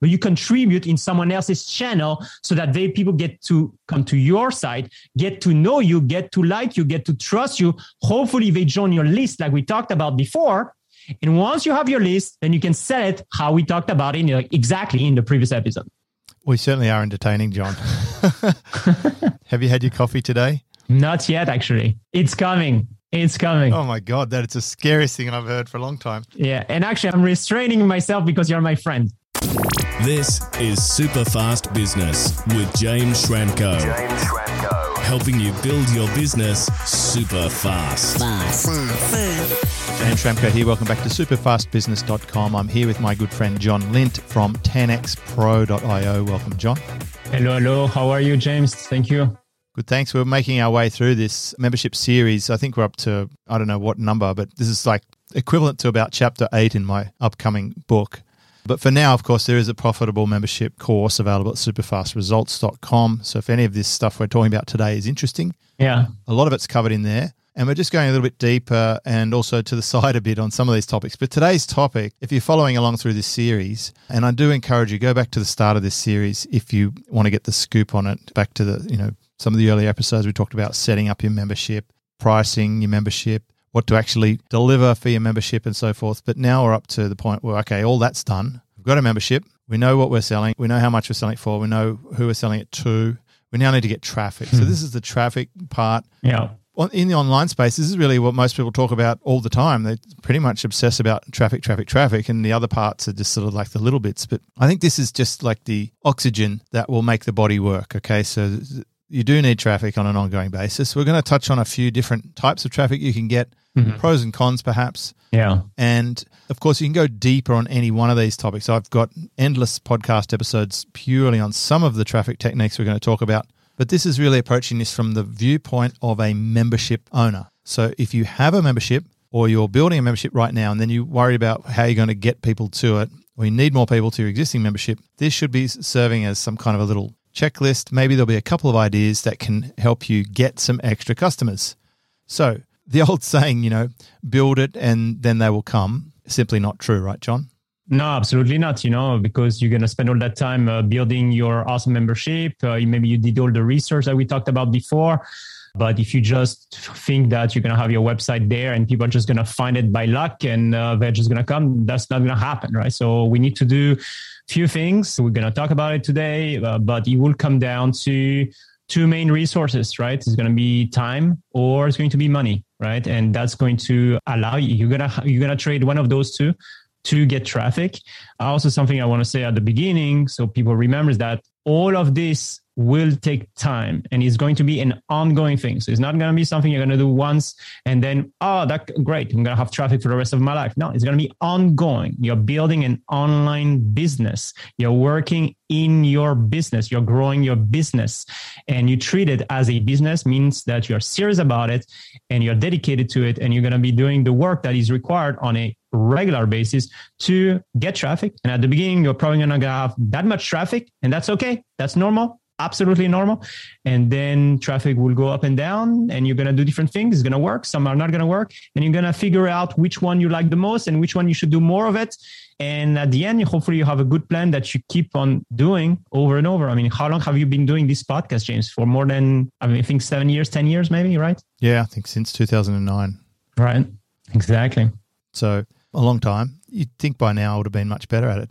but you contribute in someone else's channel so that they people get to come to your site, get to know you, get to like you, get to trust you. Hopefully they join your list like we talked about before. And once you have your list, then you can sell it how we talked about it exactly in the previous episode. We certainly are entertaining, John. have you had your coffee today? Not yet, actually. It's coming. It's coming. Oh my God, that is the scariest thing I've heard for a long time. Yeah. And actually, I'm restraining myself because you're my friend. This is Super Fast Business with James Schramko. James Schramko. Helping you build your business super fast. Fast. James Schramko here. Welcome back to superfastbusiness.com. I'm here with my good friend John Lint from 10xpro.io. Welcome, John. Hello, hello. How are you, James? Thank you. Good, thanks. We're making our way through this membership series. I think we're up to, I don't know what number, but this is like equivalent to about chapter eight in my upcoming book. But for now, of course, there is a profitable membership course available at superfastresults.com. So if any of this stuff we're talking about today is interesting, yeah, a lot of it's covered in there. And we're just going a little bit deeper and also to the side a bit on some of these topics. But today's topic, if you're following along through this series, and I do encourage you, go back to the start of this series if you want to get the scoop on it, back to the, you know, some of the early episodes, we talked about setting up your membership, pricing your membership, what to actually deliver for your membership, and so forth. But now we're up to the point where, okay, all that's done. We've got a membership. We know what we're selling. We know how much we're selling it for. We know who we're selling it to. We now need to get traffic. So, hmm. this is the traffic part. Yeah. In the online space, this is really what most people talk about all the time. They pretty much obsess about traffic, traffic, traffic, and the other parts are just sort of like the little bits. But I think this is just like the oxygen that will make the body work. Okay. So, you do need traffic on an ongoing basis. We're going to touch on a few different types of traffic you can get, mm-hmm. pros and cons, perhaps. Yeah. And of course, you can go deeper on any one of these topics. I've got endless podcast episodes purely on some of the traffic techniques we're going to talk about. But this is really approaching this from the viewpoint of a membership owner. So if you have a membership or you're building a membership right now and then you worry about how you're going to get people to it, or you need more people to your existing membership, this should be serving as some kind of a little checklist. Maybe there'll be a couple of ideas that can help you get some extra customers. So, the old saying, you know, build it and then they will come, simply not true, right, John? No, absolutely not. You know, because you're going to spend all that time uh, building your awesome membership. Uh, maybe you did all the research that we talked about before. But if you just think that you're going to have your website there and people are just going to find it by luck and uh, they're just going to come, that's not going to happen, right? So we need to do a few things. We're going to talk about it today, uh, but it will come down to two main resources, right? It's going to be time or it's going to be money, right? And that's going to allow you, you're going to, you're going to trade one of those two to get traffic. Also, something I want to say at the beginning, so people remember that all of this will take time and it's going to be an ongoing thing. So it's not going to be something you're going to do once and then, oh, that great. I'm going to have traffic for the rest of my life. No, it's going to be ongoing. You're building an online business. You're working in your business. You're growing your business and you treat it as a business means that you're serious about it and you're dedicated to it and you're going to be doing the work that is required on a regular basis to get traffic. And at the beginning, you're probably not going to have that much traffic and that's okay. That's normal absolutely normal. And then traffic will go up and down, and you're going to do different things. It's going to work. Some are not going to work. And you're going to figure out which one you like the most and which one you should do more of it. And at the end, hopefully, you have a good plan that you keep on doing over and over. I mean, how long have you been doing this podcast, James? For more than, I mean, I think seven years, 10 years, maybe, right? Yeah, I think since 2009. Right. Exactly. So a long time you'd think by now I would have been much better at it,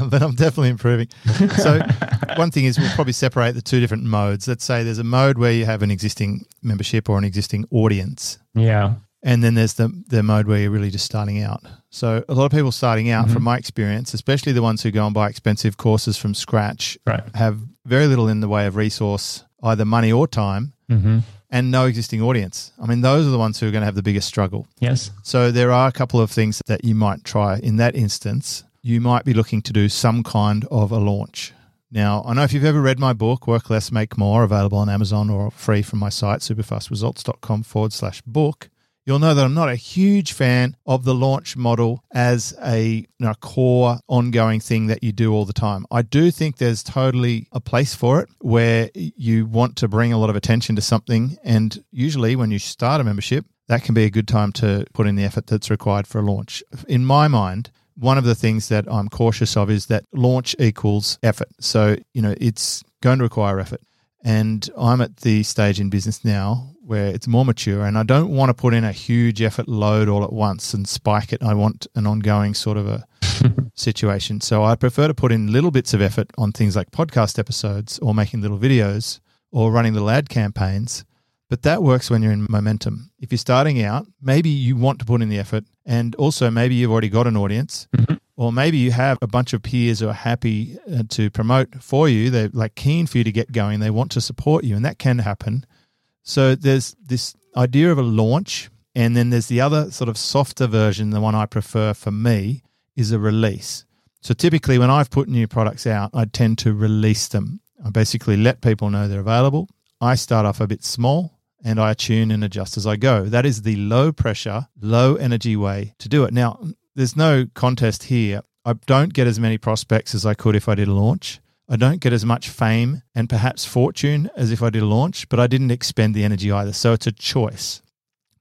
but I'm definitely improving. So, one thing is we'll probably separate the two different modes. Let's say there's a mode where you have an existing membership or an existing audience. Yeah. And then there's the, the mode where you're really just starting out. So, a lot of people starting out, mm-hmm. from my experience, especially the ones who go and buy expensive courses from scratch, right. have very little in the way of resource, either money or time. Mm-hmm and no existing audience. I mean, those are the ones who are going to have the biggest struggle. Yes. So there are a couple of things that you might try in that instance. You might be looking to do some kind of a launch. Now, I know if you've ever read my book, Work Less, Make More, available on Amazon or free from my site, superfastresults.com forward slash book, you'll know that I'm not a huge fan of the launch model as a you know, core ongoing thing that you do all the time. I do think there's totally a place for it where you want to bring a lot of attention to something. And usually, when you start a membership, that can be a good time to put in the effort that's required for a launch. In my mind, one of the things that I'm cautious of is that launch equals effort. So, you know, it's going to require effort. And I'm at the stage in business now where it's more mature and I don't want to put in a huge effort load all at once and spike it. I want an ongoing sort of a situation. So I prefer to put in little bits of effort on things like podcast episodes or making little videos or running little ad campaigns. But that works when you're in momentum. If you're starting out, maybe you want to put in the effort and also maybe you've already got an audience. Mm-hmm or maybe you have a bunch of peers who are happy uh, to promote for you. They're like keen for you to get going. They want to support you, and that can happen. So there's this idea of a launch, and then there's the other sort of softer version. The one I prefer for me is a release. So typically, when I've put new products out, I tend to release them. I basically let people know they're available. I start off a bit small and I tune and adjust as I go. That is the low pressure, low energy way to do it. Now, there's no contest here. I don't get as many prospects as I could if I did a launch. I don't get as much fame and perhaps fortune as if I did a launch, but I didn't expend the energy either. So it's a choice.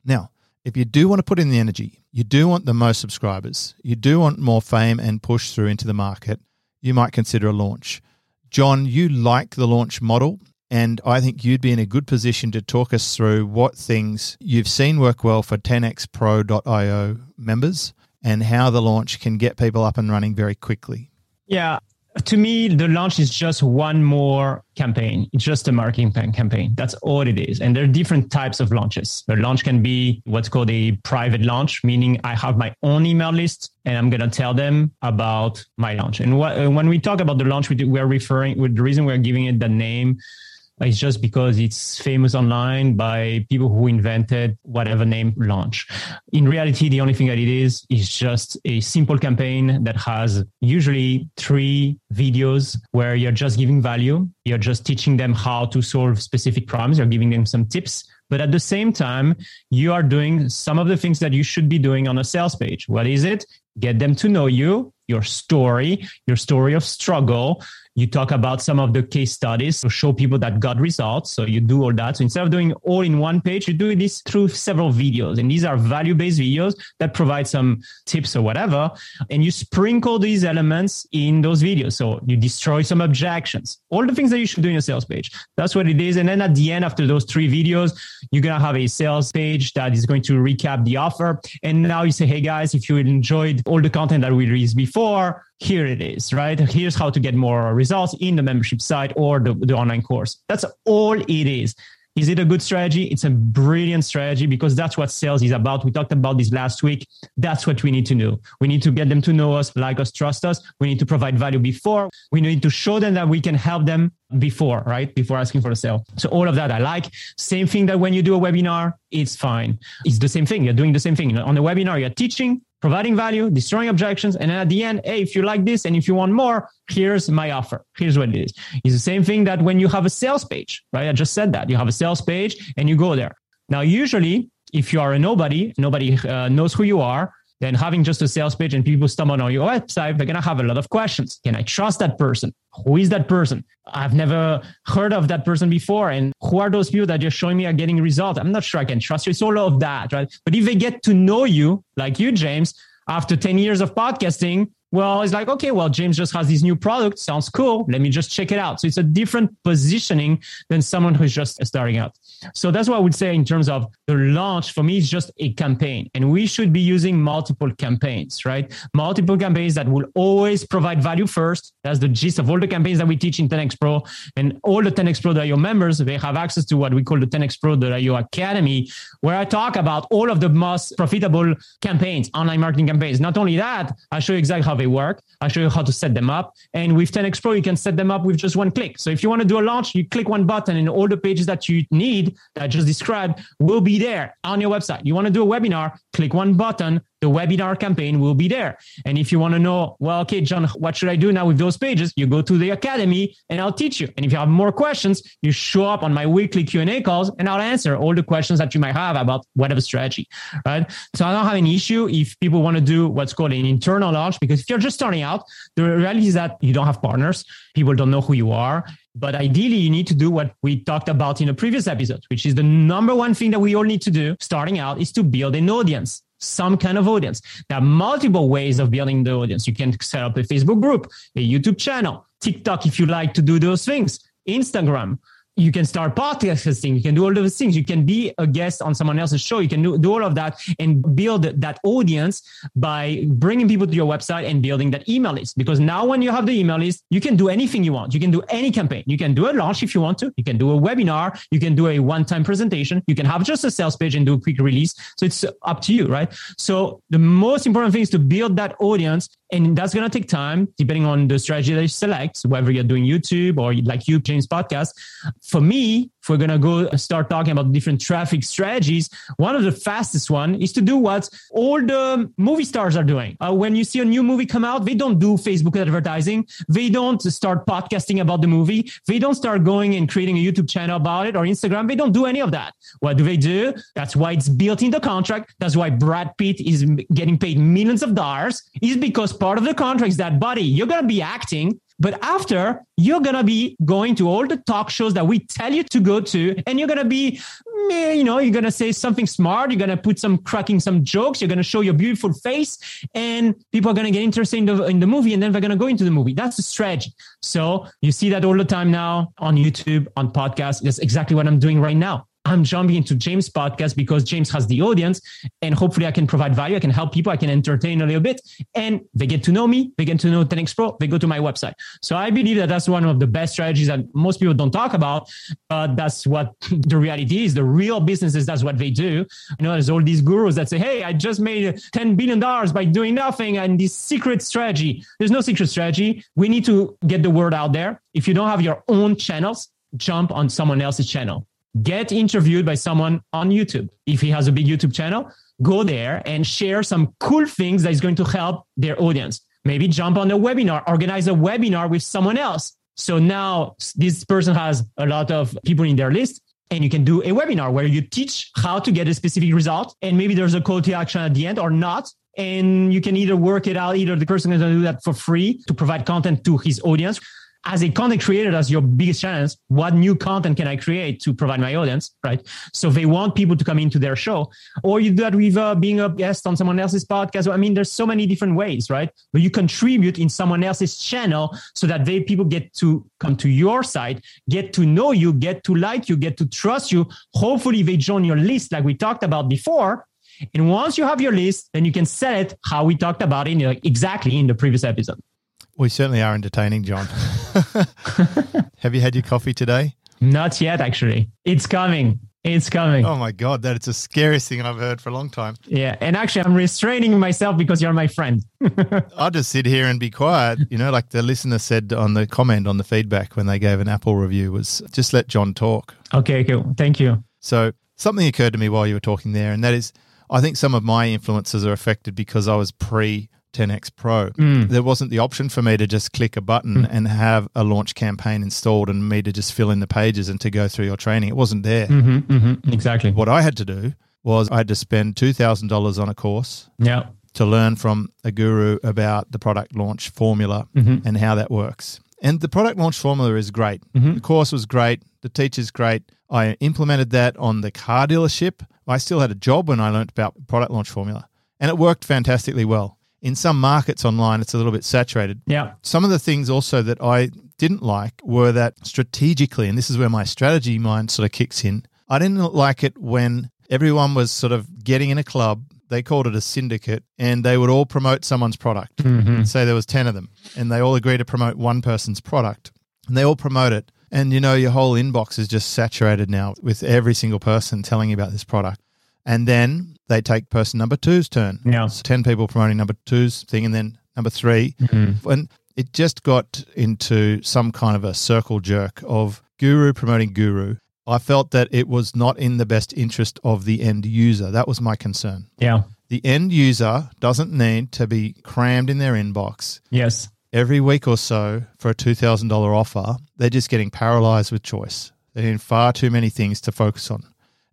Now, if you do want to put in the energy, you do want the most subscribers, you do want more fame and push through into the market, you might consider a launch. John, you like the launch model, and I think you'd be in a good position to talk us through what things you've seen work well for 10xpro.io members and how the launch can get people up and running very quickly. Yeah. To me, the launch is just one more campaign. It's just a marketing campaign. That's all it is. And there are different types of launches. The launch can be what's called a private launch, meaning I have my own email list and I'm going to tell them about my launch. And when we talk about the launch, we're referring with the reason we're giving it the name it's just because it's famous online by people who invented whatever name launch. In reality, the only thing that it is is just a simple campaign that has usually three videos where you're just giving value. You're just teaching them how to solve specific problems. You're giving them some tips. But at the same time, you are doing some of the things that you should be doing on a sales page. What is it? Get them to know you, your story, your story of struggle, you talk about some of the case studies to show people that got results. So you do all that. So instead of doing all in one page, you do this through several videos. And these are value based videos that provide some tips or whatever. And you sprinkle these elements in those videos. So you destroy some objections, all the things that you should do in a sales page. That's what it is. And then at the end, after those three videos, you're going to have a sales page that is going to recap the offer. And now you say, Hey guys, if you enjoyed all the content that we released before, here it is, right? Here's how to get more results in the membership site or the, the online course. That's all it is. Is it a good strategy? It's a brilliant strategy because that's what sales is about. We talked about this last week. That's what we need to do. We need to get them to know us, like us, trust us. We need to provide value before. We need to show them that we can help them before, right? Before asking for a sale. So all of that I like. Same thing that when you do a webinar, it's fine. It's the same thing. You're doing the same thing. On the webinar, you're teaching, providing value, destroying objections. And at the end, hey, if you like this and if you want more, here's my offer. Here's what it is. It's the same thing that when you have a sales page, right? I just said that you have a sales page and you go there. Now, usually, if you are a nobody, nobody uh, knows who you are, then having just a sales page and people stumble on your website, they're going to have a lot of questions. Can I trust that person? Who is that person? I've never heard of that person before. And who are those people that you're showing me are getting results? I'm not sure I can trust you. It's all of that, right? But if they get to know you, like you, James, after 10 years of podcasting, well, it's like, okay, well, James just has this new product. Sounds cool. Let me just check it out. So it's a different positioning than someone who's just starting out. So that's what I would say in terms of the launch. For me, it's just a campaign and we should be using multiple campaigns, right? Multiple campaigns that will always provide value first. That's the gist of all the campaigns that we teach in 10x Pro and all the 10x Pro.io members. They have access to what we call the 10x Pro.io Academy, where I talk about all of the most profitable campaigns, online marketing campaigns. Not only that, I show you exactly how they work. I show you how to set them up. And with 10x Pro, you can set them up with just one click. So if you want to do a launch, you click one button and all the pages that you need that I just described will be there on your website. You want to do a webinar, click one button, the webinar campaign will be there. And if you want to know, well, okay, John, what should I do now with those pages? You go to the academy and I'll teach you. And if you have more questions, you show up on my weekly Q&A calls and I'll answer all the questions that you might have about whatever strategy, right? So I don't have an issue if people want to do what's called an internal launch, because if you're just starting out, the reality is that you don't have partners. People don't know who you are. But ideally, you need to do what we talked about in a previous episode, which is the number one thing that we all need to do starting out is to build an audience some kind of audience. There are multiple ways of building the audience. You can set up a Facebook group, a YouTube channel, TikTok if you like to do those things, Instagram you can start podcasting. You can do all those things. You can be a guest on someone else's show. You can do, do all of that and build that audience by bringing people to your website and building that email list. Because now when you have the email list, you can do anything you want. You can do any campaign. You can do a launch if you want to. You can do a webinar. You can do a one-time presentation. You can have just a sales page and do a quick release. So it's up to you, right? So the most important thing is to build that audience and that's going to take time depending on the strategy that you select, whether you're doing YouTube or like you, James podcast. For me, if we're going to go start talking about different traffic strategies, one of the fastest one is to do what all the movie stars are doing. Uh, when you see a new movie come out, they don't do Facebook advertising. They don't start podcasting about the movie. They don't start going and creating a YouTube channel about it or Instagram. They don't do any of that. What do they do? That's why it's built in the contract. That's why Brad Pitt is getting paid millions of dollars is because part of the contract is that, buddy, you're going to be acting but after, you're going to be going to all the talk shows that we tell you to go to, and you're going to be, you know, you're going to say something smart. You're going to put some cracking some jokes. You're going to show your beautiful face, and people are going to get interested in the, in the movie, and then they're going to go into the movie. That's the strategy. So you see that all the time now on YouTube, on podcasts. That's exactly what I'm doing right now. I'm jumping into James' podcast because James has the audience and hopefully I can provide value. I can help people. I can entertain a little bit and they get to know me. They get to know 10X Pro. They go to my website. So I believe that that's one of the best strategies that most people don't talk about, but that's what the reality is. The real businesses, that's what they do. You know, there's all these gurus that say, Hey, I just made $10 billion by doing nothing and this secret strategy. There's no secret strategy. We need to get the word out there. If you don't have your own channels, jump on someone else's channel get interviewed by someone on YouTube. If he has a big YouTube channel, go there and share some cool things that is going to help their audience. Maybe jump on a webinar, organize a webinar with someone else. So now this person has a lot of people in their list and you can do a webinar where you teach how to get a specific result. And maybe there's a call to action at the end or not. And you can either work it out, either the person is going to do that for free to provide content to his audience as a content creator, as your biggest challenge, what new content can I create to provide my audience, right? So they want people to come into their show, or you do that with uh, being a guest on someone else's podcast. I mean, there's so many different ways, right? But you contribute in someone else's channel so that they people get to come to your site, get to know you, get to like you, get to trust you. Hopefully, they join your list, like we talked about before. And once you have your list, then you can set it how we talked about it like exactly in the previous episode. We certainly are entertaining, John. Have you had your coffee today? Not yet, actually. It's coming. It's coming. Oh my God, that is the scariest thing I've heard for a long time. Yeah. And actually, I'm restraining myself because you're my friend. I'll just sit here and be quiet. You know, like the listener said on the comment on the feedback when they gave an Apple review was just let John talk. Okay, cool. Thank you. So something occurred to me while you were talking there, and that is I think some of my influences are affected because I was pre 10X Pro. Mm. There wasn't the option for me to just click a button mm. and have a launch campaign installed and me to just fill in the pages and to go through your training. It wasn't there. Mm-hmm, mm-hmm, exactly. What I had to do was I had to spend $2,000 on a course. Yeah. To learn from a guru about the product launch formula mm-hmm. and how that works. And the product launch formula is great. Mm-hmm. The course was great. The teacher's great. I implemented that on the car dealership. I still had a job when I learned about product launch formula, and it worked fantastically well in some markets online, it's a little bit saturated. Yeah. Some of the things also that I didn't like were that strategically, and this is where my strategy mind sort of kicks in. I didn't like it when everyone was sort of getting in a club. They called it a syndicate, and they would all promote someone's product. Mm-hmm. Say there was ten of them, and they all agree to promote one person's product, and they all promote it. And you know, your whole inbox is just saturated now with every single person telling you about this product. And then they take person number two's turn. Yeah. So 10 people promoting number two's thing, and then number 3 mm-hmm. And it just got into some kind of a circle jerk of guru promoting guru. I felt that it was not in the best interest of the end user. That was my concern. Yeah. The end user doesn't need to be crammed in their inbox. Yes. Every week or so for a $2,000 offer, they're just getting paralyzed with choice. They're in far too many things to focus on.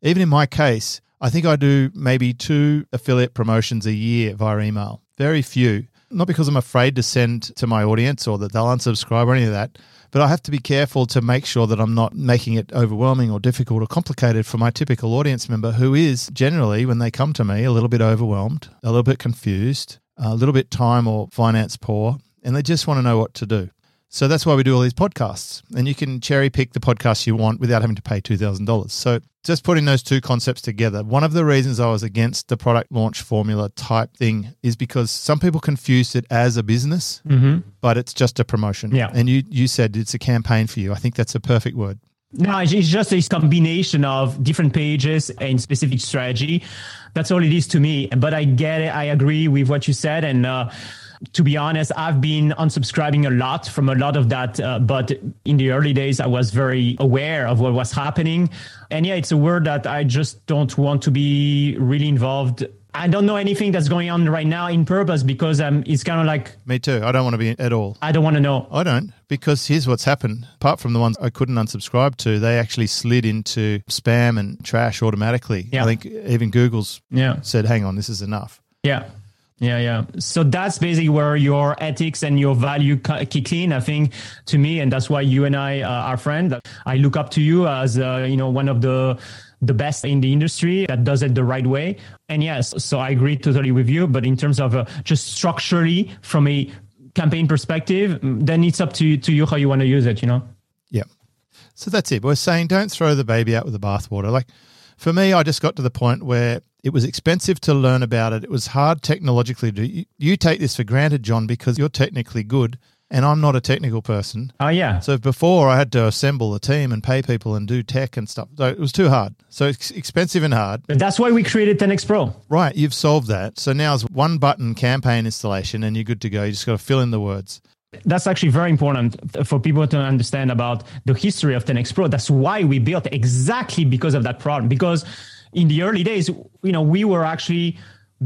Even in my case, I think I do maybe two affiliate promotions a year via email. Very few. not because I'm afraid to send to my audience or that they'll unsubscribe or any of that, but I have to be careful to make sure that I'm not making it overwhelming or difficult or complicated for my typical audience member who is generally, when they come to me, a little bit overwhelmed, a little bit confused, a little bit time or finance poor, and they just want to know what to do. So that's why we do all these podcasts. And you can cherry pick the podcasts you want without having to pay $2,000. So just putting those two concepts together. One of the reasons I was against the product launch formula type thing is because some people confused it as a business, mm-hmm. but it's just a promotion. Yeah. And you, you said it's a campaign for you. I think that's a perfect word. No, it's just a combination of different pages and specific strategy. That's all it is to me. But I get it. I agree with what you said. And, uh, to be honest, I've been unsubscribing a lot from a lot of that. Uh, but in the early days, I was very aware of what was happening. And yeah, it's a word that I just don't want to be really involved. I don't know anything that's going on right now in purpose because um, it's kind of like. Me too. I don't want to be at all. I don't want to know. I don't because here's what's happened. Apart from the ones I couldn't unsubscribe to, they actually slid into spam and trash automatically. Yeah. I think even Google's Yeah. said, hang on, this is enough. Yeah. Yeah, yeah. So that's basically where your ethics and your value kick in. I think to me, and that's why you and I uh, are friends. I look up to you as uh, you know one of the the best in the industry that does it the right way. And yes, so I agree totally with you. But in terms of uh, just structurally from a campaign perspective, mm, then it's up to to you how you want to use it. You know. Yeah. So that's it. We're saying don't throw the baby out with the bathwater. Like for me, I just got to the point where it was expensive to learn about it. It was hard technologically to do. You, take this for granted, John, because you're technically good and I'm not a technical person. Oh yeah. So before I had to assemble a team and pay people and do tech and stuff. So it was too hard. So it's expensive and hard. But that's why we created 10x Pro. Right, you've solved that. So now it's one button campaign installation and you're good to go. You just got to fill in the words. That's actually very important for people to understand about the history of 10x Pro. That's why we built exactly because of that problem. Because in the early days, you know, we were actually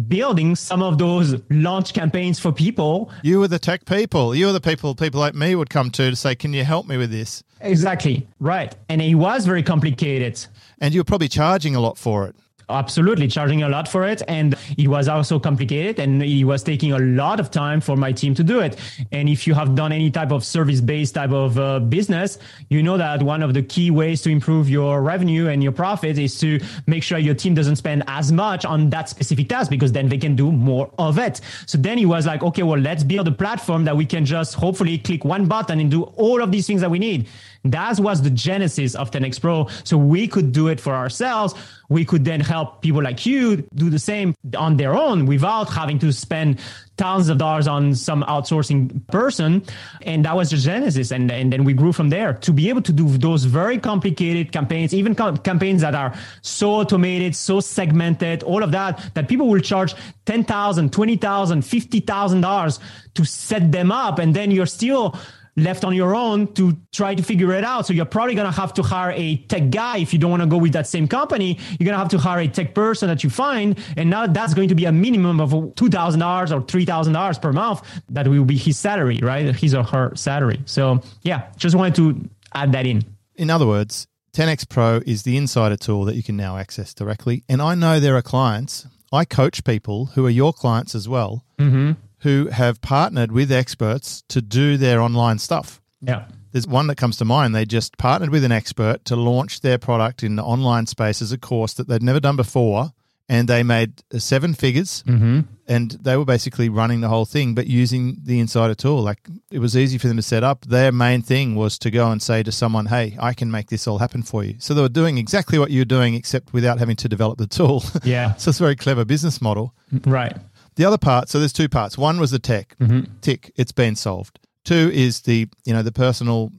building some of those launch campaigns for people. You were the tech people. You were the people people like me would come to to say, "Can you help me with this?" Exactly. Right. And it was very complicated. And you were probably charging a lot for it. Absolutely, charging a lot for it. And it was also complicated and it was taking a lot of time for my team to do it. And if you have done any type of service based type of uh, business, you know that one of the key ways to improve your revenue and your profit is to make sure your team doesn't spend as much on that specific task because then they can do more of it. So then he was like, okay, well, let's build a platform that we can just hopefully click one button and do all of these things that we need. That was the genesis of 10x Pro. So we could do it for ourselves. We could then help people like you do the same on their own without having to spend thousands of dollars on some outsourcing person. And that was the genesis. And, and then we grew from there to be able to do those very complicated campaigns, even com- campaigns that are so automated, so segmented, all of that, that people will charge $10,000, $20,000, $50,000 to set them up. And then you're still left on your own to try to figure it out. So you're probably going to have to hire a tech guy if you don't want to go with that same company. You're going to have to hire a tech person that you find. And now that's going to be a minimum of $2,000 or $3,000 per month. That will be his salary, right? His or her salary. So yeah, just wanted to add that in. In other words, 10x Pro is the insider tool that you can now access directly. And I know there are clients, I coach people who are your clients as well, Mm-hmm. Who have partnered with experts to do their online stuff. Yeah. There's one that comes to mind. They just partnered with an expert to launch their product in the online space as a course that they'd never done before. And they made seven figures Mm-hmm. and they were basically running the whole thing, but using the insider tool. Like it was easy for them to set up. Their main thing was to go and say to someone, Hey, I can make this all happen for you. So they were doing exactly what you're doing, except without having to develop the tool. Yeah. so it's a very clever business model. Right. The other part, so there's two parts. One was the tech. Mm-hmm. Tick, it's been solved. Two is the, you know, the personal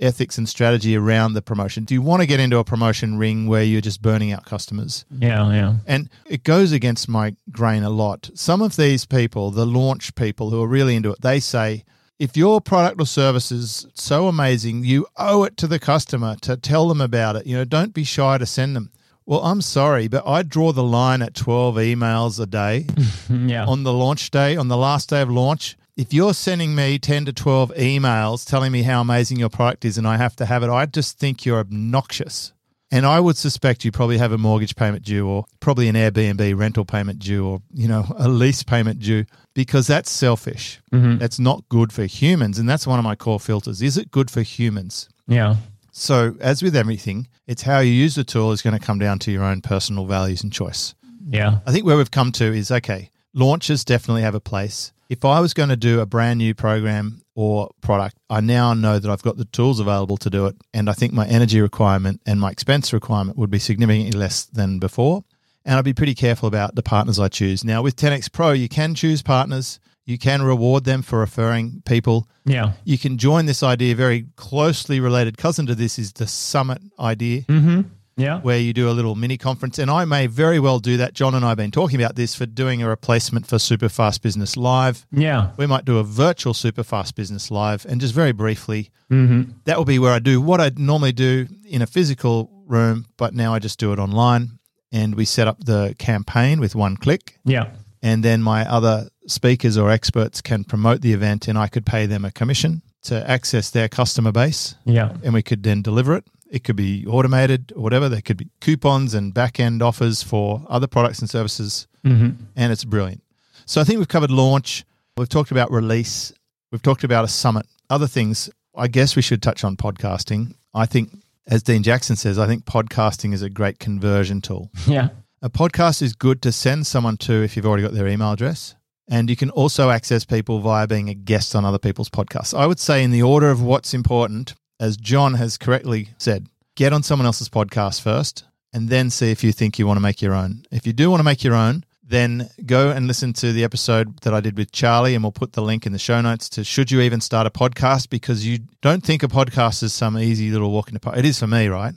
ethics and strategy around the promotion. Do you want to get into a promotion ring where you're just burning out customers? Yeah. Yeah. And it goes against my grain a lot. Some of these people, the launch people who are really into it, they say, if your product or service is so amazing, you owe it to the customer to tell them about it. You know, don't be shy to send them. Well, I'm sorry, but I draw the line at 12 emails a day Yeah. on the launch day, on the last day of launch. If you're sending me 10 to 12 emails telling me how amazing your product is and I have to have it, I just think you're obnoxious. And I would suspect you probably have a mortgage payment due or probably an Airbnb rental payment due or, you know, a lease payment due because that's selfish. Mm-hmm. That's not good for humans. And that's one of my core filters. Is it good for humans? Yeah. So, as with everything, it's how you use the tool is going to come down to your own personal values and choice. Yeah. I think where we've come to is okay, launches definitely have a place. If I was going to do a brand new program or product, I now know that I've got the tools available to do it. And I think my energy requirement and my expense requirement would be significantly less than before. And I'd be pretty careful about the partners I choose. Now, with 10X Pro, you can choose partners, you can reward them for referring people. Yeah. You can join this idea, very closely related cousin to this is the summit idea Mm-hmm. Yeah. where you do a little mini conference. And I may very well do that. John and I have been talking about this for doing a replacement for Super Fast Business Live. Yeah. We might do a virtual Super Fast Business Live. And just very briefly, Mm-hmm. that will be where I do what I'd normally do in a physical room, but now I just do it online. And we set up the campaign with one click. Yeah. And then my other speakers or experts can promote the event, and I could pay them a commission to access their customer base Yeah. and we could then deliver it. It could be automated or whatever. There could be coupons and back end offers for other products and services, Mm-hmm. and it's brilliant. So I think we've covered launch. We've talked about release. We've talked about a summit. Other things, I guess we should touch on podcasting. I think, as Dean Jackson says, I think podcasting is a great conversion tool. Yeah. A podcast is good to send someone to if you've already got their email address. And you can also access people via being a guest on other people's podcasts. I would say, in the order of what's important, as John has correctly said, get on someone else's podcast first and then see if you think you want to make your own. If you do want to make your own, then go and listen to the episode that I did with Charlie, and we'll put the link in the show notes to Should You Even Start a Podcast? Because you don't think a podcast is some easy little walk in the park. It is for me, right?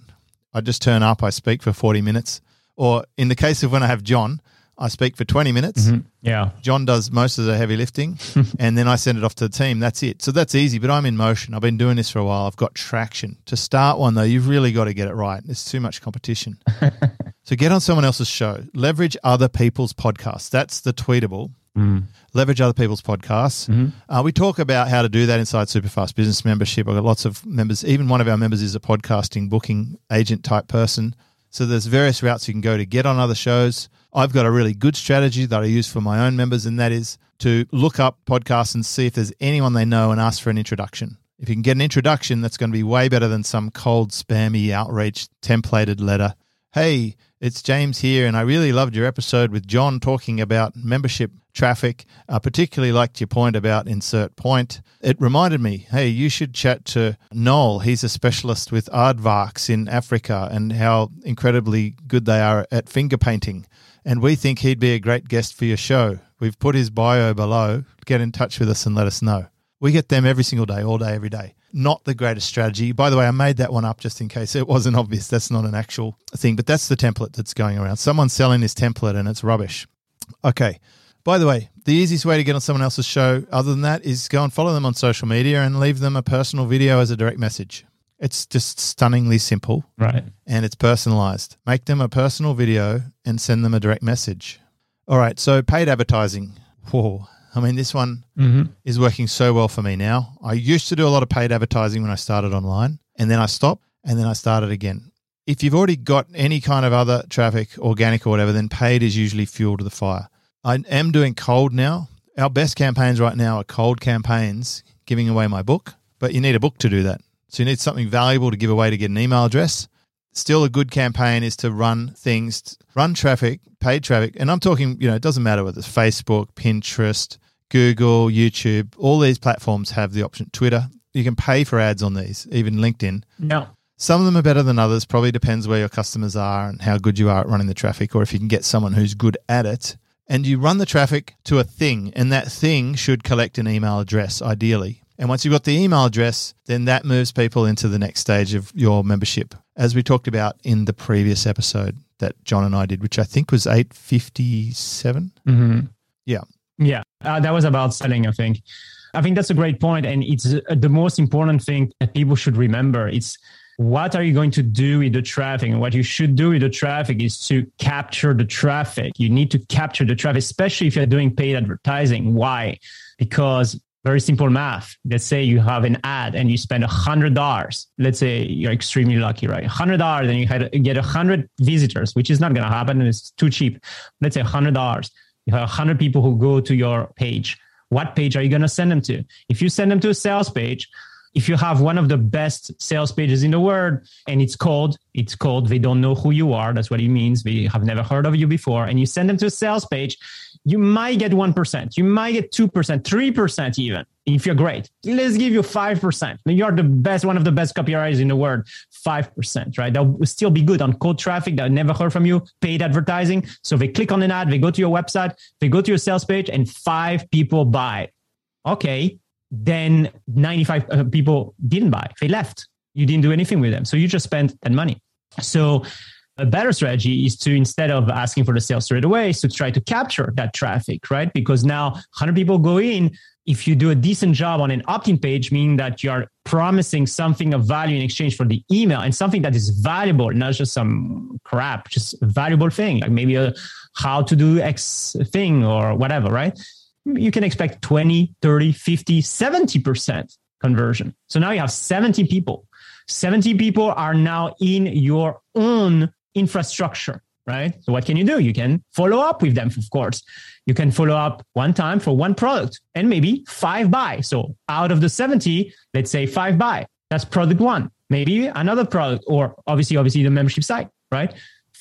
I just turn up, I speak for 40 minutes. Or in the case of when I have John, I speak for 20 minutes. Mm-hmm. Yeah. John does most of the heavy lifting, and then I send it off to the team. That's it. So that's easy, but I'm in motion. I've been doing this for a while. I've got traction. To start one, though, you've really got to get it right. There's too much competition. so get on someone else's show. Leverage other people's podcasts. That's the tweetable. Mm. Leverage other people's podcasts. Mm-hmm. Uh, we talk about how to do that inside Superfast Business Membership. I've got lots of members. Even one of our members is a podcasting booking agent type person. So there's various routes you can go to get on other shows. I've got a really good strategy that I use for my own members, and that is to look up podcasts and see if there's anyone they know and ask for an introduction. If you can get an introduction, that's going to be way better than some cold, spammy, outreach, templated letter. Hey, it's James here, and I really loved your episode with John talking about membership traffic. I particularly liked your point about insert point. It reminded me, hey, you should chat to Noel. He's a specialist with aardvarks in Africa and how incredibly good they are at finger painting. And we think he'd be a great guest for your show. We've put his bio below. Get in touch with us and let us know. We get them every single day, all day, every day. Not the greatest strategy. By the way, I made that one up just in case it wasn't obvious. That's not an actual thing, but that's the template that's going around. Someone's selling this template and it's rubbish. Okay. By the way, the easiest way to get on someone else's show, other than that, is go and follow them on social media and leave them a personal video as a direct message. It's just stunningly simple Right. and it's personalized. Make them a personal video and send them a direct message. All right, so paid advertising. Whoa. I mean, this one Mm-hmm. is working so well for me now. I used to do a lot of paid advertising when I started online, and then I stopped, and then I started again. If you've already got any kind of other traffic, organic or whatever, then paid is usually fuel to the fire. I am doing cold now. Our best campaigns right now are cold campaigns, giving away my book, but you need a book to do that. So you need something valuable to give away to get an email address. Still, a good campaign is to run things, run traffic, paid traffic. And I'm talking, you know, it doesn't matter whether it's Facebook, Pinterest, Google, YouTube, all these platforms have the option. Twitter, you can pay for ads on these, even LinkedIn. No. Some of them are better than others. Probably depends where your customers are and how good you are at running the traffic, or if you can get someone who's good at it. And you run the traffic to a thing, and that thing should collect an email address, ideally. And once you've got the email address, then that moves people into the next stage of your membership, as we talked about in the previous episode that John and I did, which I think was 857. Mm-hmm. Yeah. Yeah, uh, that was about selling, I think. I think that's a great point, and it's uh, the most important thing that people should remember. It's what are you going to do with the traffic? And what you should do with the traffic is to capture the traffic. You need to capture the traffic, especially if you're doing paid advertising. Why? Because very simple math. Let's say you have an ad and you spend a hundred dollars. Let's say you're extremely lucky, right? hundred dollars and you had, get a hundred visitors, which is not going to happen and it's too cheap. Let's say a hundred dollars. You have hundred people who go to your page. What page are you going to send them to? If you send them to a sales page, if you have one of the best sales pages in the world and it's cold, it's cold. They don't know who you are. That's what it means. They have never heard of you before. And you send them to a sales page, you might get 1%. You might get 2%, 3% even if you're great. Let's give you 5%. You're the best, one of the best copywriters in the world. 5%, right? That will still be good on cold traffic that never heard from you, paid advertising. So they click on an ad, they go to your website, they go to your sales page and five people buy. Okay then 95 uh, people didn't buy. They left. You didn't do anything with them. So you just spent that money. So a better strategy is to instead of asking for the sale straight away, is to try to capture that traffic, right? Because now 100 people go in. If you do a decent job on an opt-in page, meaning that you are promising something of value in exchange for the email and something that is valuable, not just some crap, just a valuable thing, like maybe a how to do X thing or whatever, right? you can expect 20, 30, 50, 70% conversion. So now you have 70 people. 70 people are now in your own infrastructure, right? So what can you do? You can follow up with them, of course. You can follow up one time for one product and maybe five buy. So out of the 70, let's say five buy. That's product one. Maybe another product or obviously, obviously the membership site, right?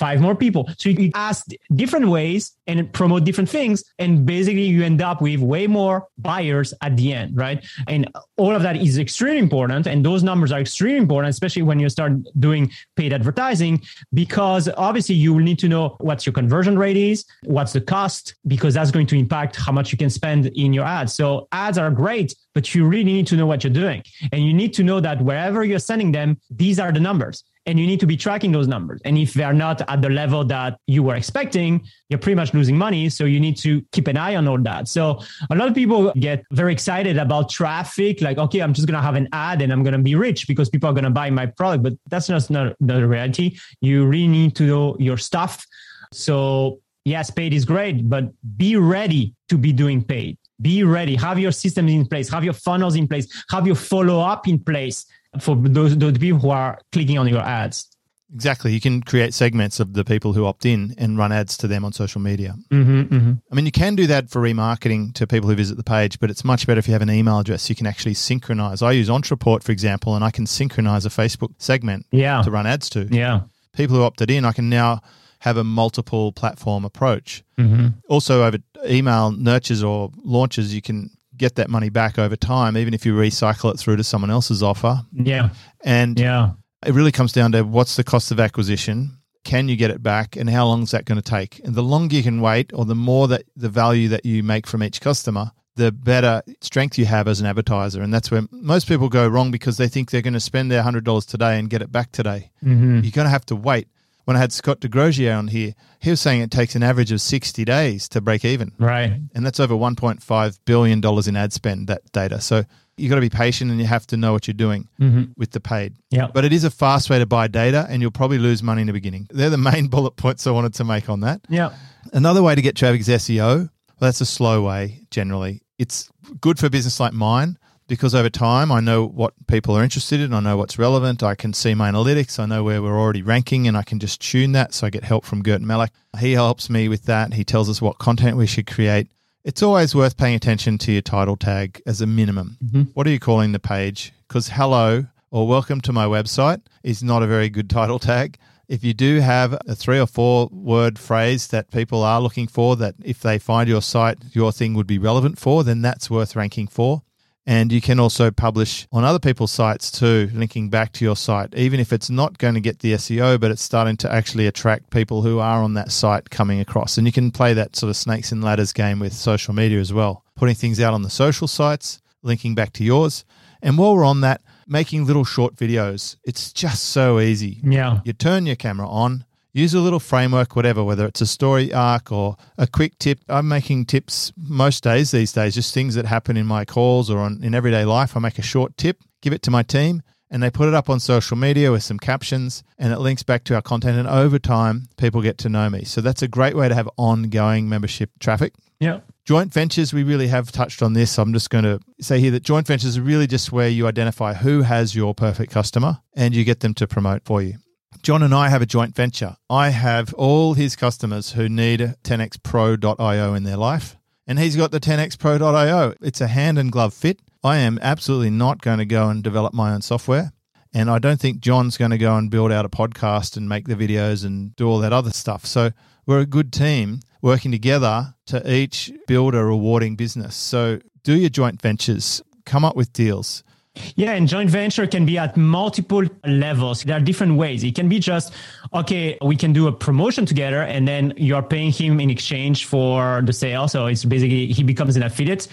Five more people. So you ask different ways and promote different things. And basically you end up with way more buyers at the end, right? And all of that is extremely important. And those numbers are extremely important, especially when you start doing paid advertising, because obviously you will need to know what's your conversion rate is, what's the cost, because that's going to impact how much you can spend in your ads. So ads are great, but you really need to know what you're doing. And you need to know that wherever you're sending them, these are the numbers and you need to be tracking those numbers. And if they're not at the level that you were expecting, you're pretty much losing money. So you need to keep an eye on all that. So a lot of people get very excited about traffic, like, okay, I'm just going to have an ad and I'm going to be rich because people are going to buy my product. But that's just not the reality. You really need to know your stuff. So yes, paid is great, but be ready to be doing paid. Be ready. Have your systems in place. Have your funnels in place. Have your follow up in place for those, those people who are clicking on your ads. Exactly. You can create segments of the people who opt in and run ads to them on social media. Mm-hmm, mm-hmm. I mean, you can do that for remarketing to people who visit the page, but it's much better if you have an email address. You can actually synchronize. I use Ontraport, for example, and I can synchronize a Facebook segment yeah. to run ads to. Yeah. People who opted in, I can now have a multiple platform approach. Mm-hmm. Also, over email nurtures or launches, you can get that money back over time, even if you recycle it through to someone else's offer. Yeah. And yeah. it really comes down to what's the cost of acquisition? Can you get it back? And how long is that going to take? And the longer you can wait, or the more that the value that you make from each customer, the better strength you have as an advertiser. And that's where most people go wrong because they think they're going to spend their $100 today and get it back today. Mm-hmm. You're going to have to wait when I had Scott Desgrosseilliers on here, he was saying it takes an average of 60 days to break even. Right. And that's over $1.5 billion in ad spend, that data. So you've got to be patient and you have to know what you're doing mm-hmm. with the paid. Yeah. But it is a fast way to buy data and you'll probably lose money in the beginning. They're the main bullet points I wanted to make on that. Yeah. Another way to get traffic is SEO. Well, that's a slow way generally. It's good for a business like mine because over time I know what people are interested in, I know what's relevant, I can see my analytics, I know where we're already ranking, and I can just tune that. So I get help from Gert Mellak. He helps me with that. He tells us what content we should create. It's always worth paying attention to your title tag as a minimum. Mm-hmm. What are you calling the page? Because hello or welcome to my website is not a very good title tag. If you do have a three or four word phrase that people are looking for, that if they find your site, your thing would be relevant for, then that's worth ranking for. And you can also publish on other people's sites too, linking back to your site, even if it's not going to get the SEO, but it's starting to actually attract people who are on that site coming across. And you can play that sort of snakes and ladders game with social media as well, putting things out on the social sites, linking back to yours. And while we're on that, making little short videos. It's just so easy. Yeah. You turn your camera on, use a little framework, whatever, whether it's a story arc or a quick tip. I'm making tips most days these days, just things that happen in my calls or on, in everyday life. I make a short tip, give it to my team, and they put it up on social media with some captions and it links back to our content. And over time, people get to know me. So that's a great way to have ongoing membership traffic. Yeah. Joint ventures, we really have touched on this. I'm just going to say here that joint ventures are really just where you identify who has your perfect customer and you get them to promote for you. John and I have a joint venture. I have all his customers who need 10xpro.io in their life, and he's got the 10xpro.io. It's a hand and glove fit. I am absolutely not going to go and develop my own software. And I don't think John's going to go and build out a podcast and make the videos and do all that other stuff. So we're a good team working together to each build a rewarding business. So do your joint ventures, come up with deals. Yeah, and joint venture can be at multiple levels. There are different ways. It can be just, okay, we can do a promotion together and then you're paying him in exchange for the sale. So it's basically, he becomes an affiliate.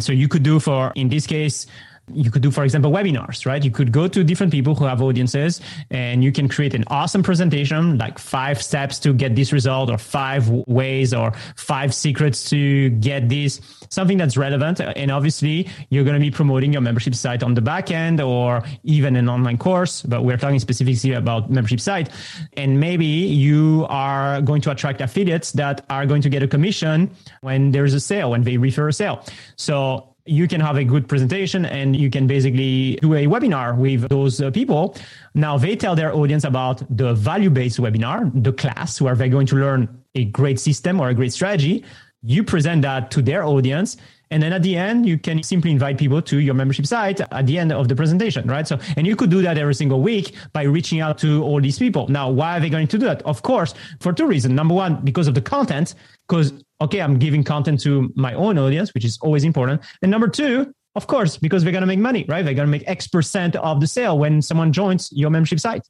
So you could do for, in this case, you could do, for example, webinars, right? You could go to different people who have audiences and you can create an awesome presentation, like five steps to get this result or five ways or five secrets to get this, something that's relevant. And obviously you're going to be promoting your membership site on the back end or even an online course, but we're talking specifically about membership site. And maybe you are going to attract affiliates that are going to get a commission when there's a sale, when they refer a sale. So you can have a good presentation and you can basically do a webinar with those uh, people. Now they tell their audience about the value based webinar, the class where they're going to learn a great system or a great strategy. You present that to their audience. And then at the end, you can simply invite people to your membership site at the end of the presentation, right? So, and you could do that every single week by reaching out to all these people. Now, why are they going to do that? Of course, for two reasons. Number one, because of the content, because okay, I'm giving content to my own audience, which is always important. And number two, of course, because they're going to make money, right? They're going to make X percent of the sale when someone joins your membership site.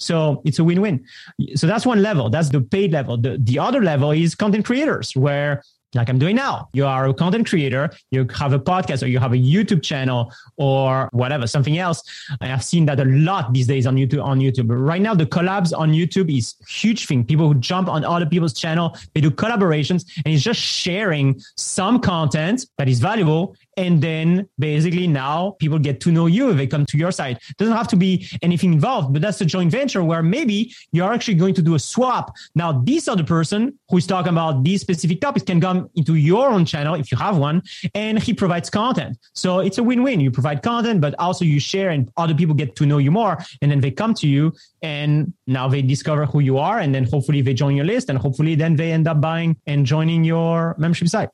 So it's a win-win. So that's one level. That's the paid level. The, the other level is content creators where like I'm doing now. You are a content creator, you have a podcast or you have a YouTube channel or whatever, something else. I have seen that a lot these days on YouTube on YouTube. Right now, the collabs on YouTube is huge thing. People who jump on other people's channel, they do collaborations and it's just sharing some content that is valuable and then basically now people get to know you. if They come to your site. Doesn't have to be anything involved, but that's a joint venture where maybe you're actually going to do a swap. Now, this other person who is talking about these specific topics can come into your own channel if you have one, and he provides content. So it's a win-win. You provide content, but also you share and other people get to know you more. And then they come to you and now they discover who you are. And then hopefully they join your list and hopefully then they end up buying and joining your membership site.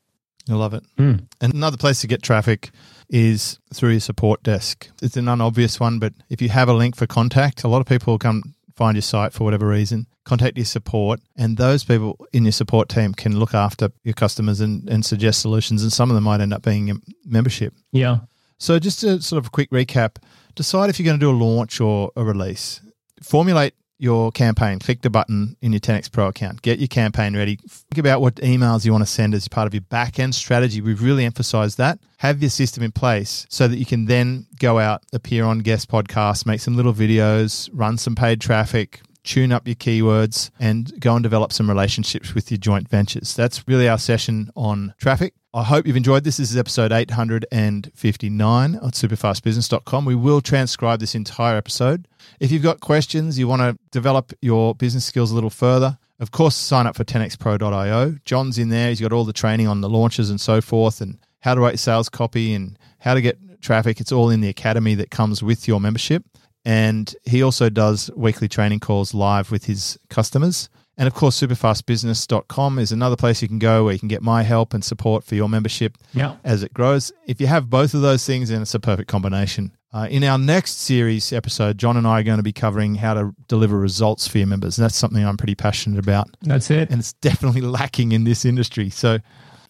I love it. Mm. And another place to get traffic is through your support desk. It's an unobvious one, but if you have a link for contact, a lot of people come find your site for whatever reason, contact your support, and those people in your support team can look after your customers and, and suggest solutions. And some of them might end up being a membership. Yeah. So, just a sort of a quick recap decide if you're going to do a launch or a release. Formulate your campaign, click the button in your 10x Pro account, get your campaign ready. Think about what emails you want to send as part of your back end strategy. We've really emphasized that. Have your system in place so that you can then go out, appear on guest podcasts, make some little videos, run some paid traffic, tune up your keywords, and go and develop some relationships with your joint ventures. That's really our session on traffic. I hope you've enjoyed this. This is episode 859 on superfastbusiness.com. We will transcribe this entire episode. If you've got questions, you want to develop your business skills a little further, of course, sign up for 10xpro.io. John's in there. He's got all the training on the launches and so forth, and how to write sales copy and how to get traffic. It's all in the academy that comes with your membership. And he also does weekly training calls live with his customers. And of course, superfastbusiness.com is another place you can go where you can get my help and support for your membership yeah. as it grows. If you have both of those things, then it's a perfect combination. Uh, in our next series episode, John and I are going to be covering how to deliver results for your members. And that's something I'm pretty passionate about. That's it. And it's definitely lacking in this industry. So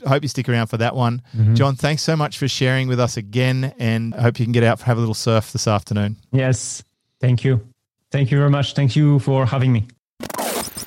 I hope you stick around for that one. Mm-hmm. John, thanks so much for sharing with us again. And I hope you can get out for have a little surf this afternoon. Yes. Thank you. Thank you very much. Thank you for having me.